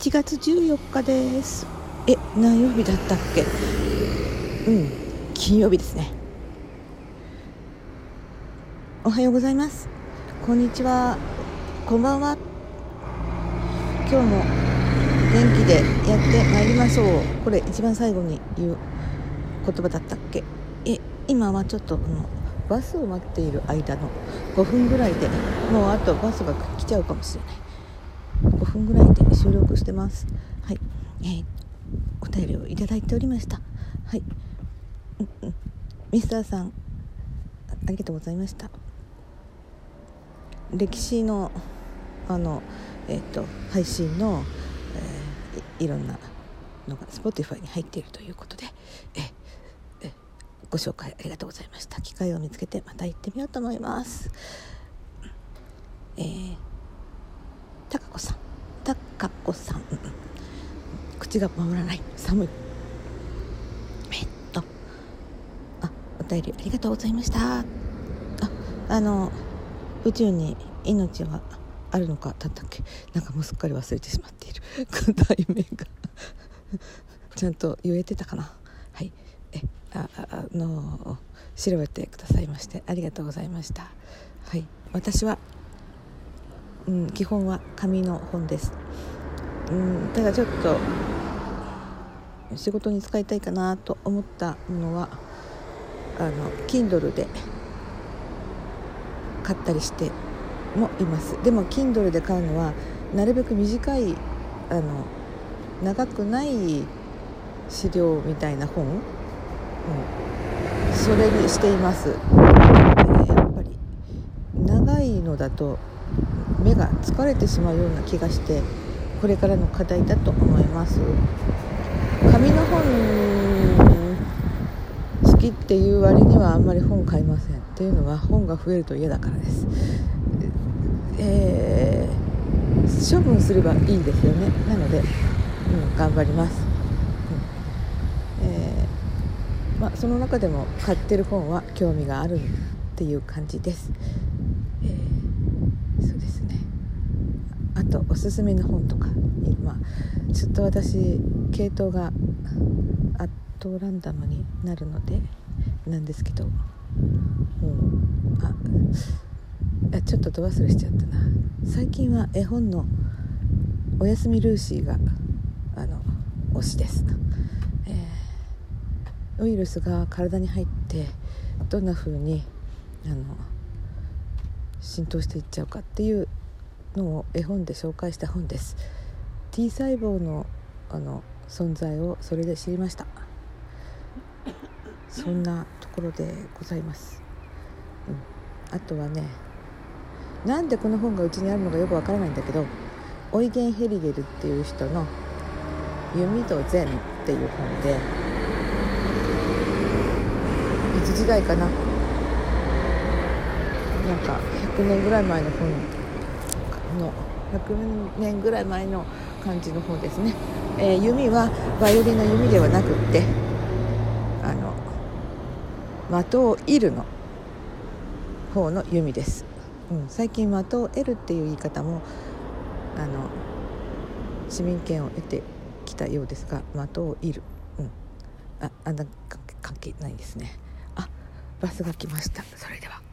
1月14日です。え何曜日だったっけ？うん金曜日ですね。おはようございます。こんにちは。こんばんは。今日も元気でやってまいりましょう。これ一番最後に言う言葉だったっけ？え今はちょっとこのバスを待っている間の5分ぐらいでもうあとバスが来ちゃうかもしれない5分ぐらいで収録してます。はい、えー、お便りをいただいておりました。はい、うんうん、ミスターさんありがとうございました。歴史のあのえっ、ー、と配信の、えー、いろんなのが Spotify に入っているということでええご紹介ありがとうございました。機会を見つけてまた行ってみようと思います。えーたかこさん。たかこさん。口が守らない。寒い。えっと。あお便りありがとうございました。ああの宇宙に命はあるのかだったっけ？なんかもうすっかり忘れてしまっている。題名が。ちゃんと言えてたかな？はい。えああの調べてくださいましてありがとうございました。はい。私はうん、基本は紙の本です、うん、ただちょっと仕事に使いたいかなと思ったものはあの Kindle で買ったりしてもいます。でも Kindle で買うのはなるべく短いあの長くない資料みたいな本、うん、それにしています、えー、やっぱり長いのだと目が疲れてしまうような気がしてこれからの課題だと思います。紙の本好きっていう割にはあんまり本買いません。っていうのは本が増えると嫌だからです。えー、処分すればいいですよね。なので、うん、頑張ります、うん。えー、まあ、その中でも買ってる本は興味があるっていう感じです。ですね。あとおすすめの本とか。今ちょっと私系統がアットランダムになるのでなんですけど。もうあちょっとど忘れしちゃったな。最近は絵本の「おやすみルーシーが」あの推しです、えー、ウイルスが体に入ってどんな風にあの浸透していっちゃうかっていうのを絵本で紹介した本です。T 細胞のあの存在をそれで知りました。そんなところでございます、うん、あとはねなんでこの本がうちにあるのかよくわからないんだけどオイゲン・ヘリゲルっていう人の「弓と禅」っていう本でいつ時代かな。なんか100年ぐらい前の本。の100年ぐらい前の感じの方ですね、えー、弓はバイオリンの弓ではなくってあの的を射るの方の弓です、うん、最近的を得るっていう言い方もあの市民権を得てきたようですが的を射る、うん、ああんな関係ないですね。あバスが来ました。それでは。